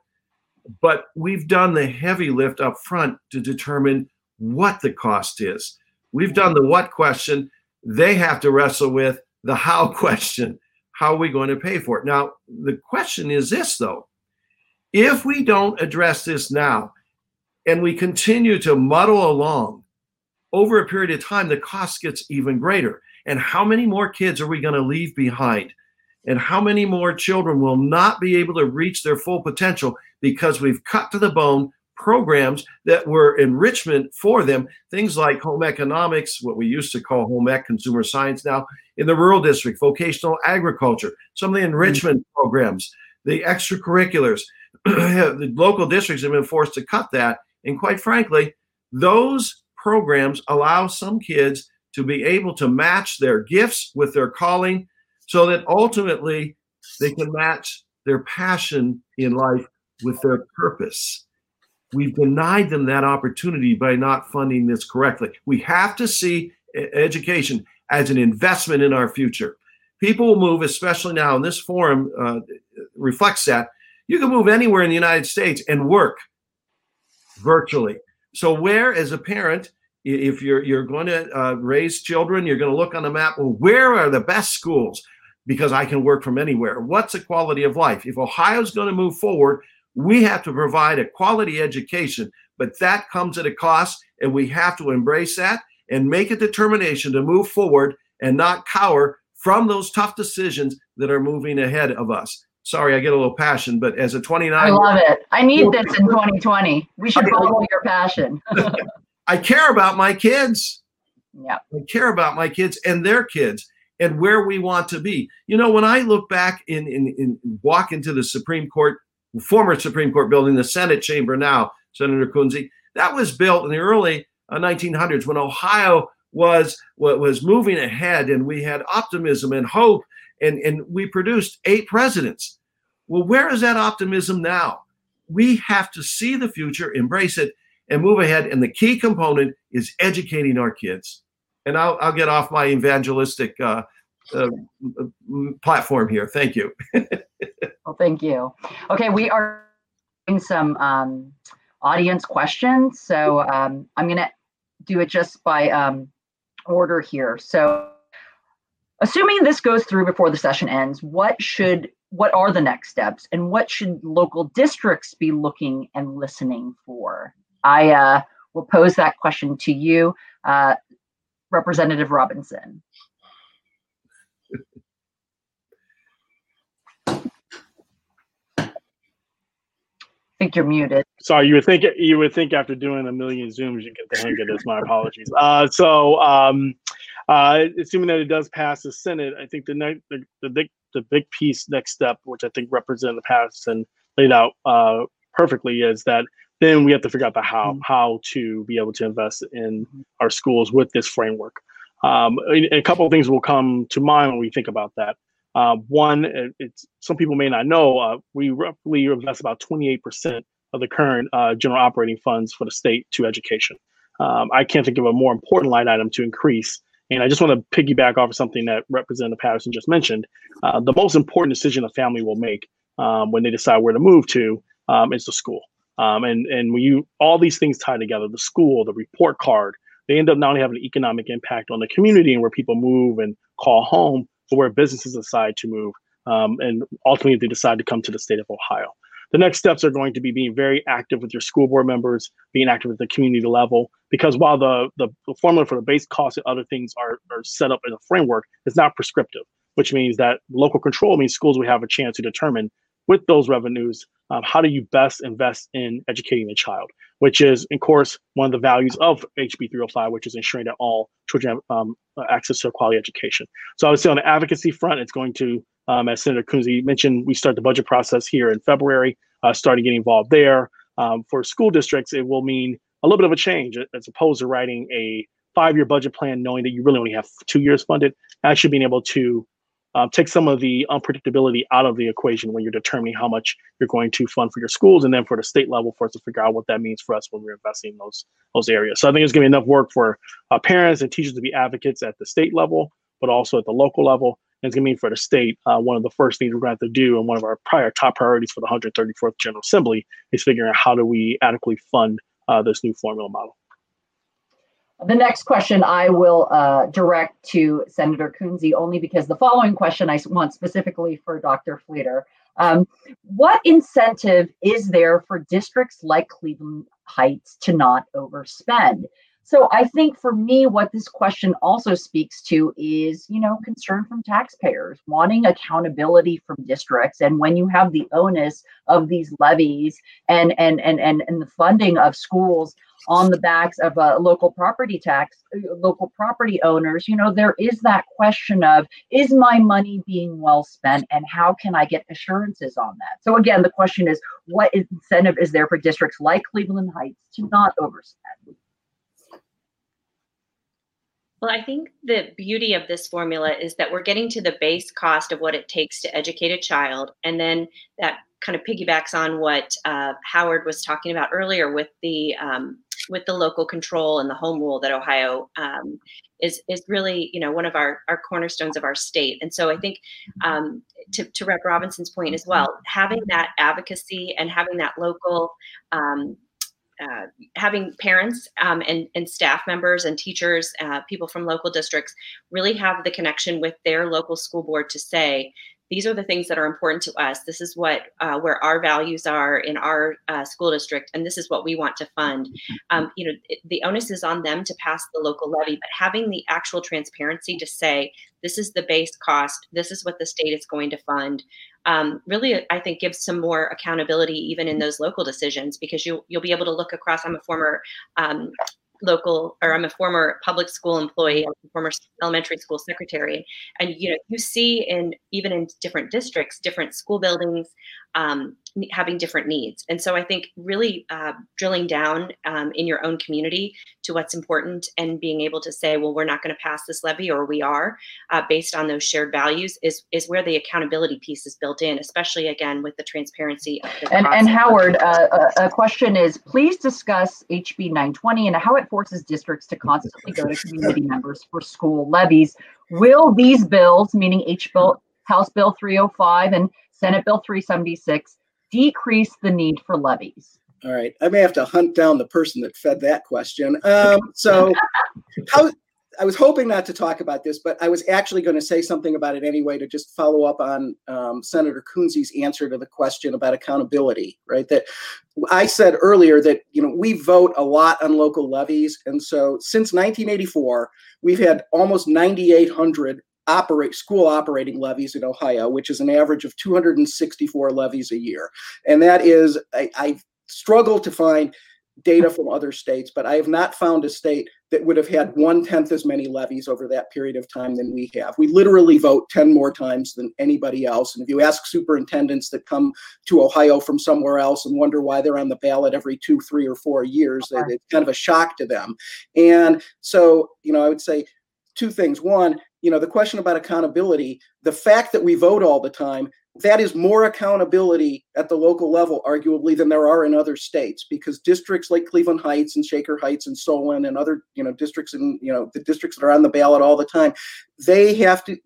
C: But we've done the heavy lift up front to determine what the cost is. We've done the what question. They have to wrestle with the how question. How are we going to pay for it? Now, the question is this, though. If we don't address this now and we continue to muddle along over a period of time, the cost gets even greater. And how many more kids are we going to leave behind? And how many more children will not be able to reach their full potential because we've cut to the bone programs that were enrichment for them, things like home economics, what we used to call home ec, consumer science now, in the rural district, vocational agriculture, some of the enrichment mm-hmm. programs, the extracurriculars. the local districts have been forced to cut that. And quite frankly, those programs allow some kids to be able to match their gifts with their calling so that ultimately they can match their passion in life with their purpose. We've denied them that opportunity by not funding this correctly. We have to see education as an investment in our future. People will move, especially now, and this forum uh, reflects that. You can move anywhere in the United States and work virtually. So, where, as a parent, if you're you're going to uh, raise children, you're going to look on the map. Well, where are the best schools? Because I can work from anywhere. What's the quality of life? If Ohio's going to move forward, we have to provide a quality education, but that comes at a cost, and we have to embrace that and make a determination to move forward and not cower from those tough decisions that are moving ahead of us. Sorry, I get a little passion, but as a 29, I
A: love it. I need this in 2020. We should follow your passion.
C: I care about my kids.
A: Yeah.
C: I care about my kids and their kids and where we want to be. You know, when I look back in, in, in walk into the Supreme Court former Supreme Court building, the Senate chamber now, Senator Kunze. That was built in the early uh, 1900s when Ohio was was moving ahead and we had optimism and hope and, and we produced eight presidents. Well, where is that optimism now? We have to see the future, embrace it, and move ahead. And the key component is educating our kids. And I'll, I'll get off my evangelistic uh, uh, platform here. Thank you.
A: well, thank you. Okay, we are doing some um, audience questions. So um, I'm going to do it just by um, order here. So assuming this goes through before the session ends, what should what are the next steps and what should local districts be looking and listening for? I uh, will pose that question to you, uh, Representative Robinson. I think you're muted.
E: Sorry, you would think you would think after doing a million zooms you get the hang of this. My apologies. Uh, so, um, uh, assuming that it does pass the Senate, I think the next the, the big the big piece next step, which I think Representative Patterson laid out uh, perfectly, is that then we have to figure out the how mm-hmm. how to be able to invest in our schools with this framework. Um, a, a couple of things will come to mind when we think about that. Uh, one, it's some people may not know, uh, we roughly invest about 28% of the current uh, general operating funds for the state to education. Um, I can't think of a more important line item to increase. And I just want to piggyback off of something that Representative Patterson just mentioned. Uh, the most important decision a family will make um, when they decide where to move to um, is the school. Um, and and when you all these things tie together, the school, the report card, they end up not only having an economic impact on the community and where people move and call home, for where businesses decide to move um, and ultimately they decide to come to the state of Ohio. The next steps are going to be being very active with your school board members, being active at the community level, because while the, the, the formula for the base cost and other things are, are set up in a framework, it's not prescriptive, which means that local control means schools will have a chance to determine with those revenues, um, how do you best invest in educating the child? Which is, of course, one of the values of HB 305, which is ensuring that all children have um, access to a quality education. So I would say on the advocacy front, it's going to, um, as Senator Kunze mentioned, we start the budget process here in February, uh, starting getting involved there. Um, for school districts, it will mean a little bit of a change as opposed to writing a five-year budget plan knowing that you really only have two years funded, actually being able to uh, take some of the unpredictability out of the equation when you're determining how much you're going to fund for your schools, and then for the state level for us to figure out what that means for us when we're investing in those those areas. So I think it's going to be enough work for uh, parents and teachers to be advocates at the state level, but also at the local level. And it's going to mean for the state, uh, one of the first things we're going to have to do, and one of our prior top priorities for the 134th General Assembly, is figuring out how do we adequately fund uh, this new formula model.
A: The next question I will uh, direct to Senator Kunze only because the following question I want specifically for Dr. Fleeter. Um, what incentive is there for districts like Cleveland Heights to not overspend? So I think for me, what this question also speaks to is, you know, concern from taxpayers, wanting accountability from districts. And when you have the onus of these levies and and and and, and the funding of schools on the backs of a local property tax, uh, local property owners, you know, there is that question of is my money being well spent and how can I get assurances on that? So again, the question is what incentive is there for districts like Cleveland Heights to not overspend?
B: Well, I think the beauty of this formula is that we're getting to the base cost of what it takes to educate a child. And then that kind of piggybacks on what uh, Howard was talking about earlier with the um, with the local control and the home rule that Ohio um, is is really you know one of our our cornerstones of our state. And so I think um, to, to Rep Robinson's point as well, having that advocacy and having that local um, uh, having parents um, and, and staff members and teachers, uh, people from local districts, really have the connection with their local school board to say, these are the things that are important to us. This is what uh, where our values are in our uh, school district, and this is what we want to fund. Um, you know, it, the onus is on them to pass the local levy, but having the actual transparency to say this is the base cost, this is what the state is going to fund. Um, really, I think gives some more accountability even in those local decisions because you you'll be able to look across. I'm a former um, local or I'm a former public school employee, I'm a former elementary school secretary. And you know, you see in even in different districts, different school buildings, um, having different needs. And so I think really uh, drilling down um, in your own community to what's important and being able to say, well, we're not going to pass this levy or we are uh, based on those shared values is, is where the accountability piece is built in, especially again with the transparency.
A: The and, and Howard, uh, a question is please discuss HB 920 and how it forces districts to constantly go to community members for school levies. Will these bills, meaning H bill, House Bill 305 and Senate Bill 376 decrease the need for levies?
D: All right, I may have to hunt down the person that fed that question. Um, so, how, I was hoping not to talk about this, but I was actually going to say something about it anyway to just follow up on um, Senator Kunze's answer to the question about accountability. Right, that I said earlier that you know we vote a lot on local levies, and so since 1984, we've had almost 9,800 operate school operating levies in Ohio, which is an average of 264 levies a year. And that is, I, I struggle to find data from other states, but I have not found a state that would have had one tenth as many levies over that period of time than we have. We literally vote 10 more times than anybody else. And if you ask superintendents that come to Ohio from somewhere else and wonder why they're on the ballot every two, three, or four years, okay. Uh-huh. it's kind of a shock to them. And so, you know, I would say two things. One, you know, the question about accountability, the fact that we vote all the time, that is more accountability at the local level, arguably, than there are in other states, because districts like Cleveland Heights and Shaker Heights and Solon and other, you know, districts and you know the districts that are on the ballot all the time, they have to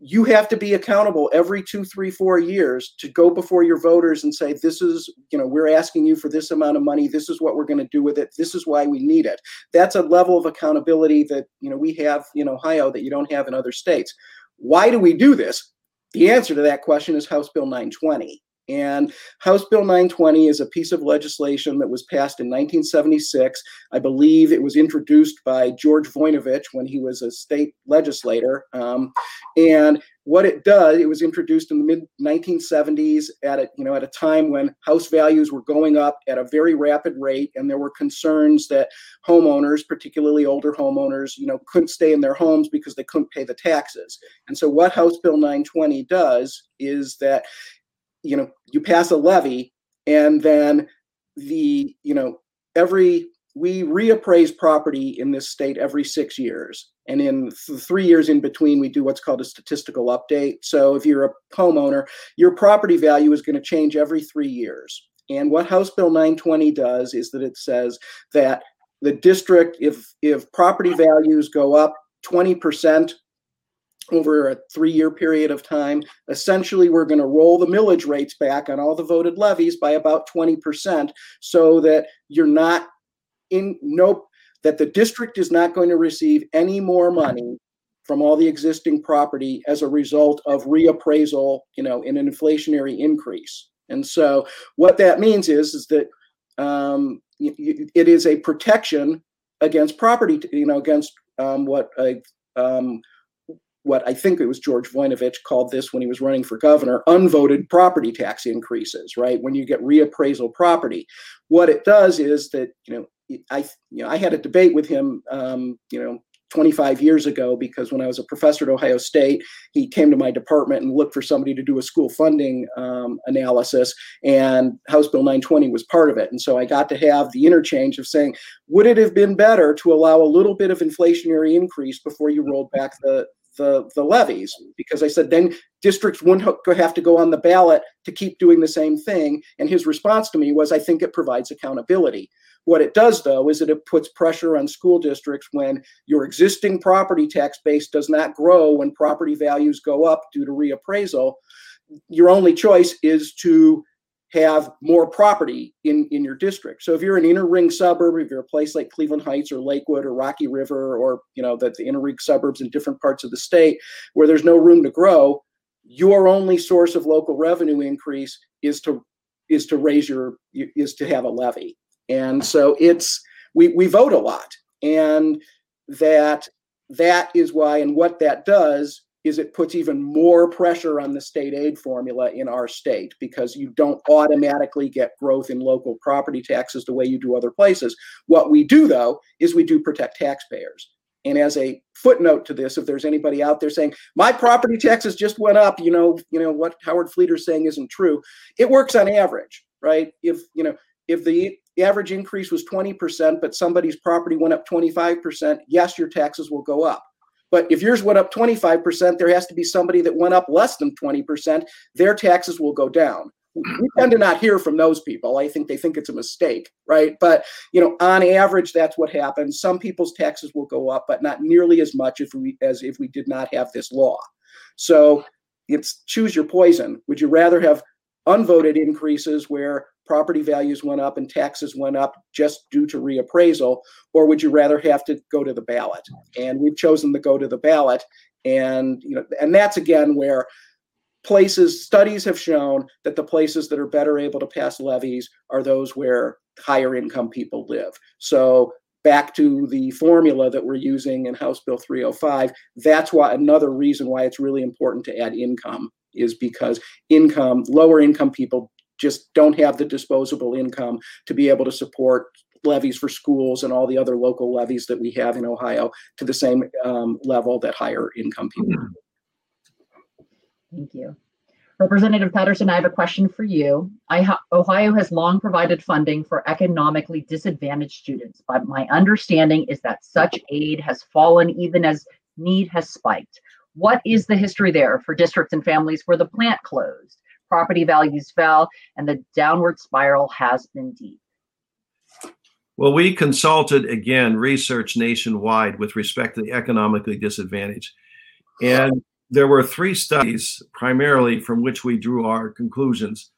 D: you have to be accountable every two, three, four years to go before your voters and say, this is, you know, we're asking you for this amount of money. This is what we're going to do with it. This is why we need it. That's a level of accountability that, you know, we have in Ohio that you don't have in other states. Why do we do this? The answer to that question is House Bill 920. And House Bill 920 is a piece of legislation that was passed in 1976. I believe it was introduced by George Voinovich when he was a state legislator. Um, and what it does, it was introduced in the mid 1970s at a you know at a time when house values were going up at a very rapid rate, and there were concerns that homeowners, particularly older homeowners, you know, couldn't stay in their homes because they couldn't pay the taxes. And so what House Bill 920 does is that you know you pass a levy and then the you know every we reappraise property in this state every six years. And in the three years in between, we do what's called a statistical update. So if you're a homeowner, your property value is going to change every three years. And what House Bill 920 does is that it says that the district, if if property values go up 20% over a three-year period of time, essentially we're going to roll the millage rates back on all the voted levies by about 20% so that you're not in no that the district is not going to receive any more money from all the existing property as a result of reappraisal, you know, in an inflationary increase. And so what that means is is that um, it is a protection against property, you know, against um, what I um, what I think it was George Voinovich called this when he was running for governor, unvoted property tax increases, right? When you get reappraisal property, what it does is that you know I you know I had a debate with him um, you know 25 years ago because when I was a professor at Ohio State, he came to my department and looked for somebody to do a school funding um, analysis, and House Bill 920 was part of it. And so I got to have the interchange of saying, would it have been better to allow a little bit of inflationary increase before you rolled back the the, the levies because I said then districts wouldn't have to go on the ballot to keep doing the same thing. And his response to me was, I think it provides accountability. What it does, though, is that it puts pressure on school districts when your existing property tax base does not grow when property values go up due to reappraisal. Your only choice is to have more property in, in your district. So if you're an inner ring suburb, if you're a place like Cleveland Heights or Lakewood or Rocky River or you know the, the inner ring suburbs in different parts of the state where there's no room to grow, your only source of local revenue increase is to is to raise your is to have a levy and so it's we we vote a lot and that that is why and what that does is it puts even more pressure on the state aid formula in our state because you don't automatically get growth in local property taxes the way you do other places. What we do, though, is we do protect taxpayers. And as a footnote to this, if there's anybody out there saying my property taxes just went up, you know, you know what Howard Fleeter's saying isn't true. It works on average, right? If you know if the average increase was 20%, but somebody's property went up 25%, yes, your taxes will go up. But if yours went up 25%, there has to be somebody that went up less than 20%, their taxes will go down. We tend to not hear from those people. I think they think it's a mistake, right? But you know, on average, that's what happens. Some people's taxes will go up, but not nearly as much if we as if we did not have this law. So it's choose your poison. Would you rather have unvoted increases where property values went up and taxes went up just due to reappraisal, or would you rather have to go to the ballot? And we've chosen to go to the ballot, and you know, and that's again where places studies have shown that the places that are better able to pass levies are those where higher income people live. So back to the formula that we're using in House Bill 305, that's why another reason why it's really important to add income is because income, lower income people just don't have the disposable income to be able to support levies for schools and all the other local levies that we have in Ohio to the same um, level that higher income people.
A: Thank you. Representative Patterson, I have a question for you. I, Ohio has long provided funding for economically disadvantaged students, but my understanding is that such aid has fallen even as need has spiked. What is the history there for districts and families where the plant closed? Property values fell, and the downward spiral has been deep.
C: Well, we consulted again research nationwide with respect to the economically disadvantaged. And there were three studies primarily from which we drew our conclusions.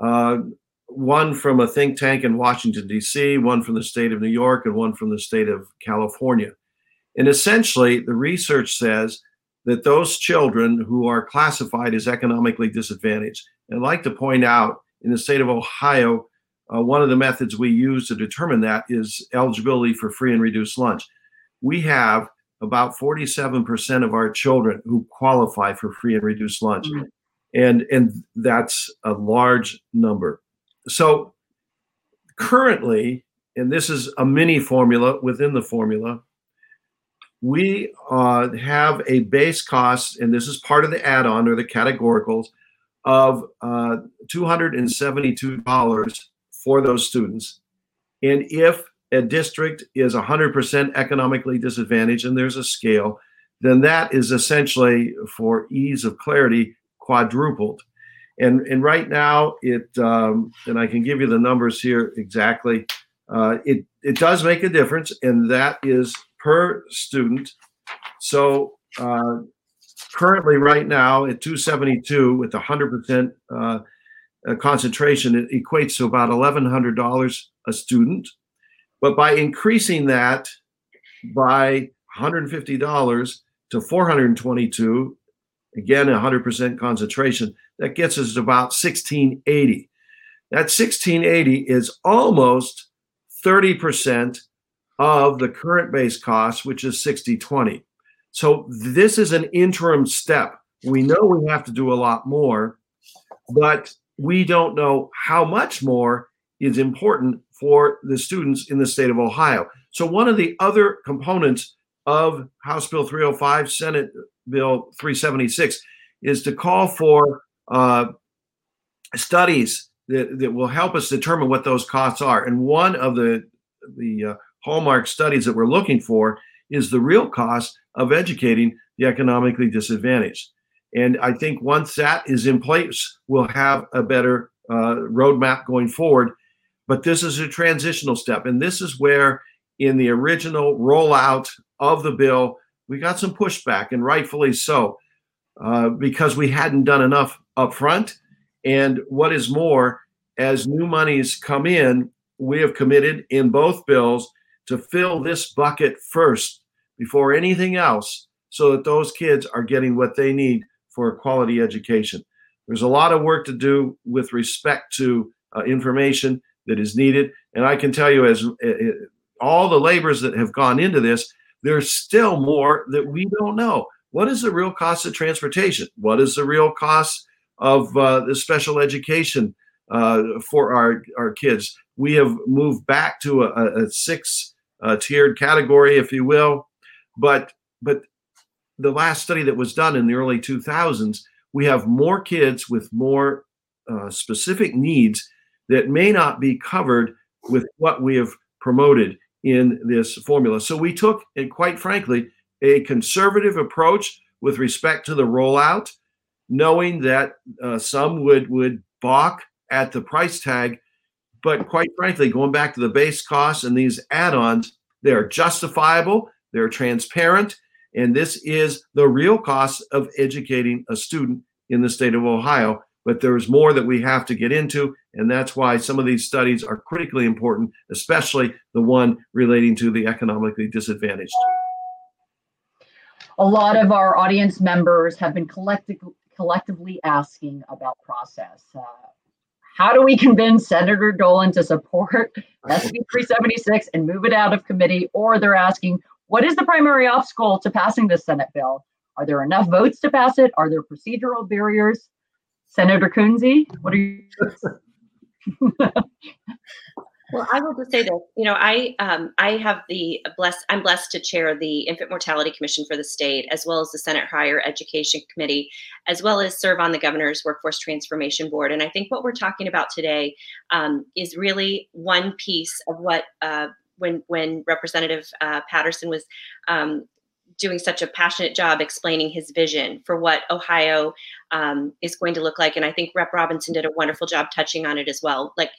C: Uh, one from a think tank in Washington, D.C., one from the state of New York, and one from the state of California. And essentially, the research says that those children who are classified as economically disadvantaged and I'd like to point out in the state of Ohio, uh, one of the methods we use to determine that is eligibility for free and reduced lunch. We have about 47% of our children who qualify for free and reduced lunch. Mm-hmm. And, and that's a large number. So currently, and this is a mini formula within the formula, we uh, have a base cost, and this is part of the add on or the categoricals of uh, $272 for those students. And if a district is 100% economically disadvantaged and there's a scale, then that is essentially, for ease of clarity, quadrupled. And, and right now, it um, and I can give you the numbers here exactly. Uh, it it does make a difference, and that is per student. So uh, currently, right now, at 272 with 100% uh, concentration, it equates to about $1,100 a student. But by increasing that by $150 to 422, again, 100% concentration, that gets us to about 1680. That 1680 is almost 30% of the current base cost, which is 6020. So this is an interim step. We know we have to do a lot more, but we don't know how much more is important for the students in the state of Ohio. So one of the other components of House Bill 305, Senate Bill 376 is to call for uh, studies that, that will help us determine what those costs are. And one of the the uh, hallmark studies that we're looking for is the real cost of educating the economically disadvantaged. And I think once that is in place, we'll have a better uh, roadmap going forward. But this is a transitional step. And this is where, in the original rollout of the bill, we got some pushback, and rightfully so, uh, because we hadn't done enough up front. And what is more, as new monies come in, we have committed in both bills to fill this bucket first before anything else so that those kids are getting what they need for a quality education. There's a lot of work to do with respect to uh, information that is needed. And I can tell you, as uh, all the labors that have gone into this, there's still more that we don't know. What is the real cost of transportation? What is the real cost of uh, the special education uh, for our, our kids? We have moved back to a, a six uh, tiered category, if you will. But but the last study that was done in the early 2000s, we have more kids with more uh, specific needs that may not be covered with what we have promoted in this formula. So we took, and quite frankly, a conservative approach with respect to the rollout, knowing that uh, some would would balk at the price tag. But quite frankly, going back to the base costs and these add-ons, they are justifiable, they're transparent, and this is the real cost of educating a student in the state of Ohio. But there's more that we have to get into, and that's why some of these studies are critically important, especially the one relating to the economically disadvantaged.
A: A lot of our audience members have been collective, collectively asking about process. Uh, how do we convince Senator Dolan to support SB 376 and move it out of committee? Or they're asking, what is the primary obstacle to passing this Senate bill? Are there enough votes to pass it? Are there procedural barriers? Senator Kunze, what are you?
B: Well, I will just say this. You know, I um, I have the blessed. I'm blessed to chair the Infant Mortality Commission for the state, as well as the Senate Higher Education Committee, as well as serve on the Governor's Workforce Transformation Board. And I think what we're talking about today um, is really one piece of what uh, when when Representative uh, Patterson was um, doing such a passionate job explaining his vision for what Ohio um, is going to look like. And I think Rep. Robinson did a wonderful job touching on it as well. Like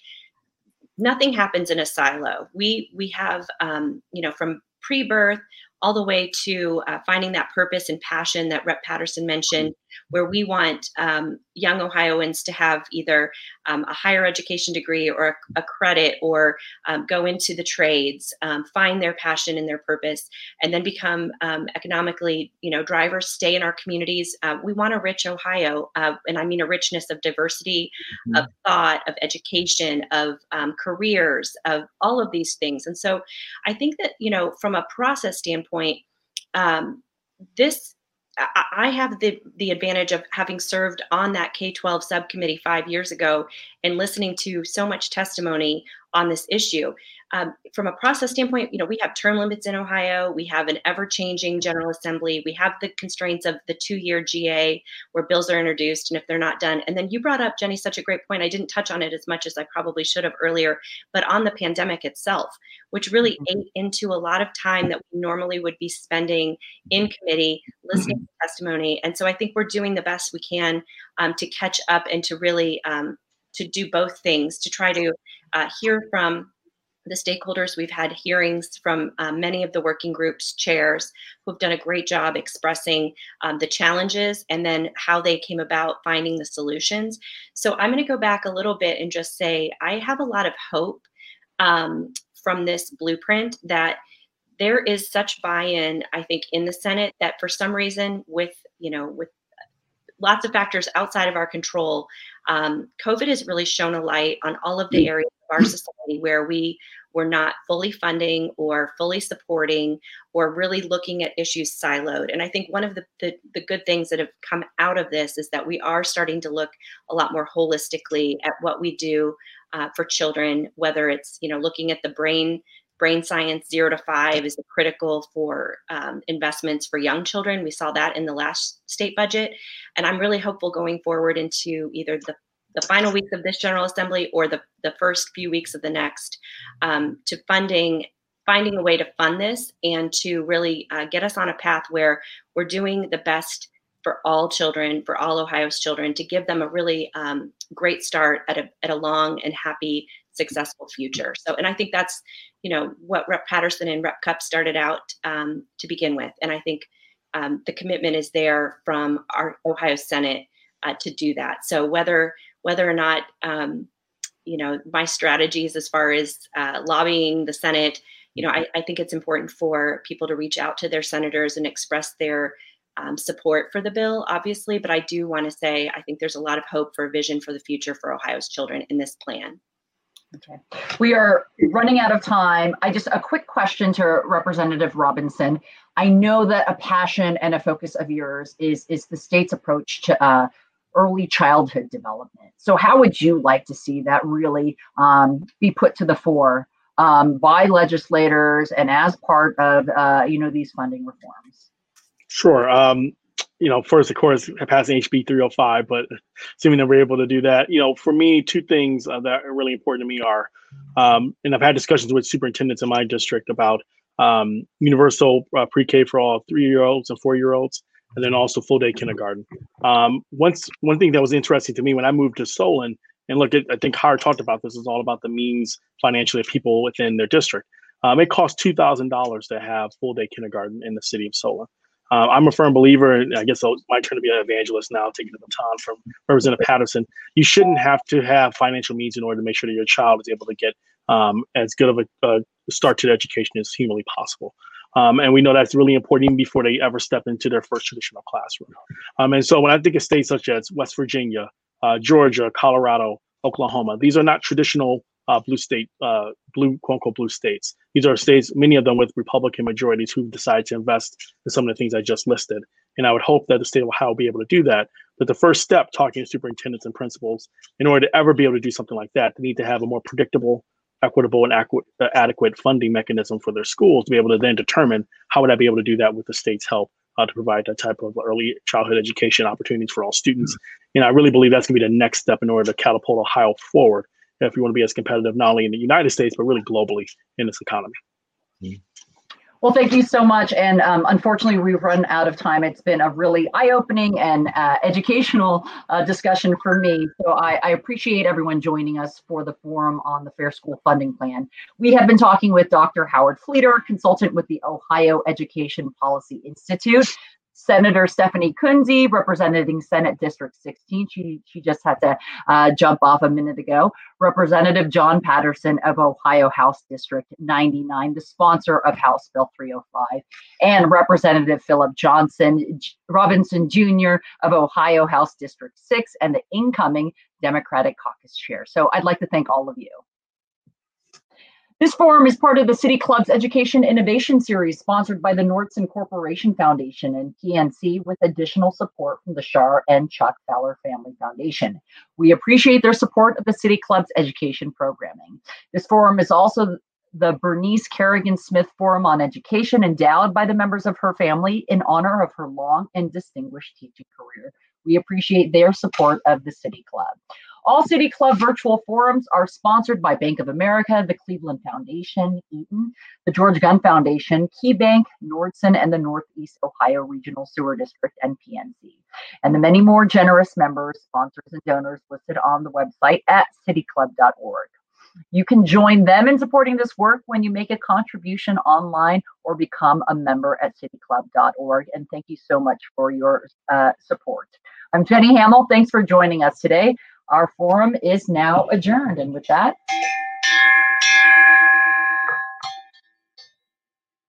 B: nothing happens in a silo. We we have um, you know from pre-birth all the way to uh, finding that purpose and passion that Rep. Patterson mentioned, where we want um, young Ohioans to have either um, a higher education degree or a, a credit or um, go into the trades, um, find their passion and their purpose, and then become um, economically, you know, drivers, stay in our communities. Uh, we want a rich Ohio, uh, and I mean a richness of diversity, mm-hmm. of thought, of education, of um, careers, of all of these things. And so I think that, you know, from a process standpoint, this I have the the advantage of having served on that K-12 subcommittee five years ago and listening to so much testimony on this issue. Um, from a process standpoint, you know, we have term limits in Ohio. We have an ever-changing General Assembly. We have the constraints of the two-year GA where bills are introduced, and if they're not done. And then you brought up, Jenny, such a great point. I didn't touch on it as much as I probably should have earlier, but on the pandemic itself, which really mm-hmm. ate into a lot of time that we normally would be spending in committee listening mm-hmm. to testimony. And so I think we're doing the best we can um, to catch up and to really um, to do both things to try to uh, hear from the stakeholders. We've had hearings from uh, many of the working groups chairs who've done a great job expressing um, the challenges and then how they came about finding the solutions. So I'm going to go back a little bit and just say I have a lot of hope um, from this blueprint that there is such buy-in i think in the senate that for some reason with you know with lots of factors outside of our control um, COVID has really shown a light on all of the mm. areas our society where we were not fully funding or fully supporting or really looking at issues siloed. And I think one of the, the, the, good things that have come out of this is that we are starting to look a lot more holistically at what we do uh, for children, whether it's, you know, looking at the brain brain science zero to five is critical for um, investments for young children. We saw that in the last state budget. And I'm really hopeful going forward into either the, the final weeks of this General Assembly or the, the first few weeks of the next um, to funding finding a way to fund this and to really uh, get us on a path where we're doing the best for all children, for all Ohio's children, to give them a really um, great start at a, at a long and happy successful future. So, and I think that's, you know, what Rep Patterson and Rep Cupp started out um, to begin with. And I think um, the commitment is there from our Ohio Senate uh, to do that. So whether whether or not, um, you know, my strategies as far as uh, lobbying the Senate, you know, I, I, think it's important for people to reach out to their senators and express their um, support for the bill, obviously. But I do want to say I think there's a lot of hope for a vision for the future for Ohio's children in this plan.
A: Okay. We are running out of time. I just a quick question to Representative Robinson. I know that a passion and a focus of yours is is the state's approach to uh, early childhood development. So, how would you like to see that really um, be put to the fore um, by legislators and as part of uh, you know these funding reforms?
E: Sure. Um, you know, first, of course, passing HB 305, but assuming that we're able to do that, you know, for me, two things uh, that are really important to me are, um, and I've had discussions with superintendents in my district about um, universal uh, pre-K for all three-year-olds and four-year-olds, and then also full-day kindergarten. Um, once one thing that was interesting to me when I moved to Solon, and look, at, I think Howard talked about this, is all about the means financially of people within their district. Um, it costs two thousand dollars to have full-day kindergarten in the city of Solon. Uh, I'm a firm believer, and I guess it's my turn to be an evangelist now, taking the baton from Representative Patterson. You shouldn't have to have financial means in order to make sure that your child is able to get um, as good of a, a, start to education as humanly possible. Um, and we know that's really important even before they ever step into their first traditional classroom. Um, and so when I think of states such as West Virginia, uh, Georgia, Colorado, Oklahoma, these are not traditional uh, blue state, uh, blue quote unquote blue states. These are states, many of them with Republican majorities, who've decided to invest in some of the things I just listed. And I would hope that the state of Ohio will be able to do that. But the first step, talking to superintendents and principals, in order to ever be able to do something like that, they need to have a more predictable, equitable, and adequate, uh, adequate funding mechanism for their schools to be able to then determine how would I be able to do that with the state's help uh, to provide that type of early childhood education opportunities for all students. Mm-hmm. And I really believe that's going to be the next step in order to catapult Ohio forward if you want to be as competitive not only in the United States but really globally in this economy.
A: Well, thank you so much. And um, unfortunately, we've run out of time. It's been a really eye-opening and uh, educational uh, discussion for me. So I, I, appreciate everyone joining us for the forum on the Fair School Funding Plan. We have been talking with Dr. Howard Fleeter, consultant with the Ohio Education Policy Institute. Senator Stephanie Kunze, representing Senate District 16. She, she just had to uh, jump off a minute ago. Representative John Patterson of Ohio House District 99, the sponsor of House Bill 305, and Representative Philip Johnson Robinson Jr. of Ohio House District 6 and the incoming Democratic caucus chair. So I'd like to thank all of you. This forum is part of the City Club's Education Innovation Series sponsored by the Nordson Corporation Foundation and PNC with additional support from the Char and Chuck Fowler Family Foundation. We appreciate their support of the City Club's education programming. This forum is also the Berneice Kerrigan Smith Forum on Education, endowed by the members of her family in honor of her long and distinguished teaching career. We appreciate their support of the City Club. All City Club virtual forums are sponsored by Bank of America, the Cleveland Foundation, Eaton, the George Gund Foundation, KeyBank, Nordson, and the Northeast Ohio Regional Sewer District and PNC, and the many more generous members, sponsors, and donors listed on the website at cityclub.org. You can join them in supporting this work when you make a contribution online or become a member at cityclub.org. And thank you so much for your uh, support. I'm Jenny Hamill. Thanks for joining us today. Our forum is now adjourned. And with that,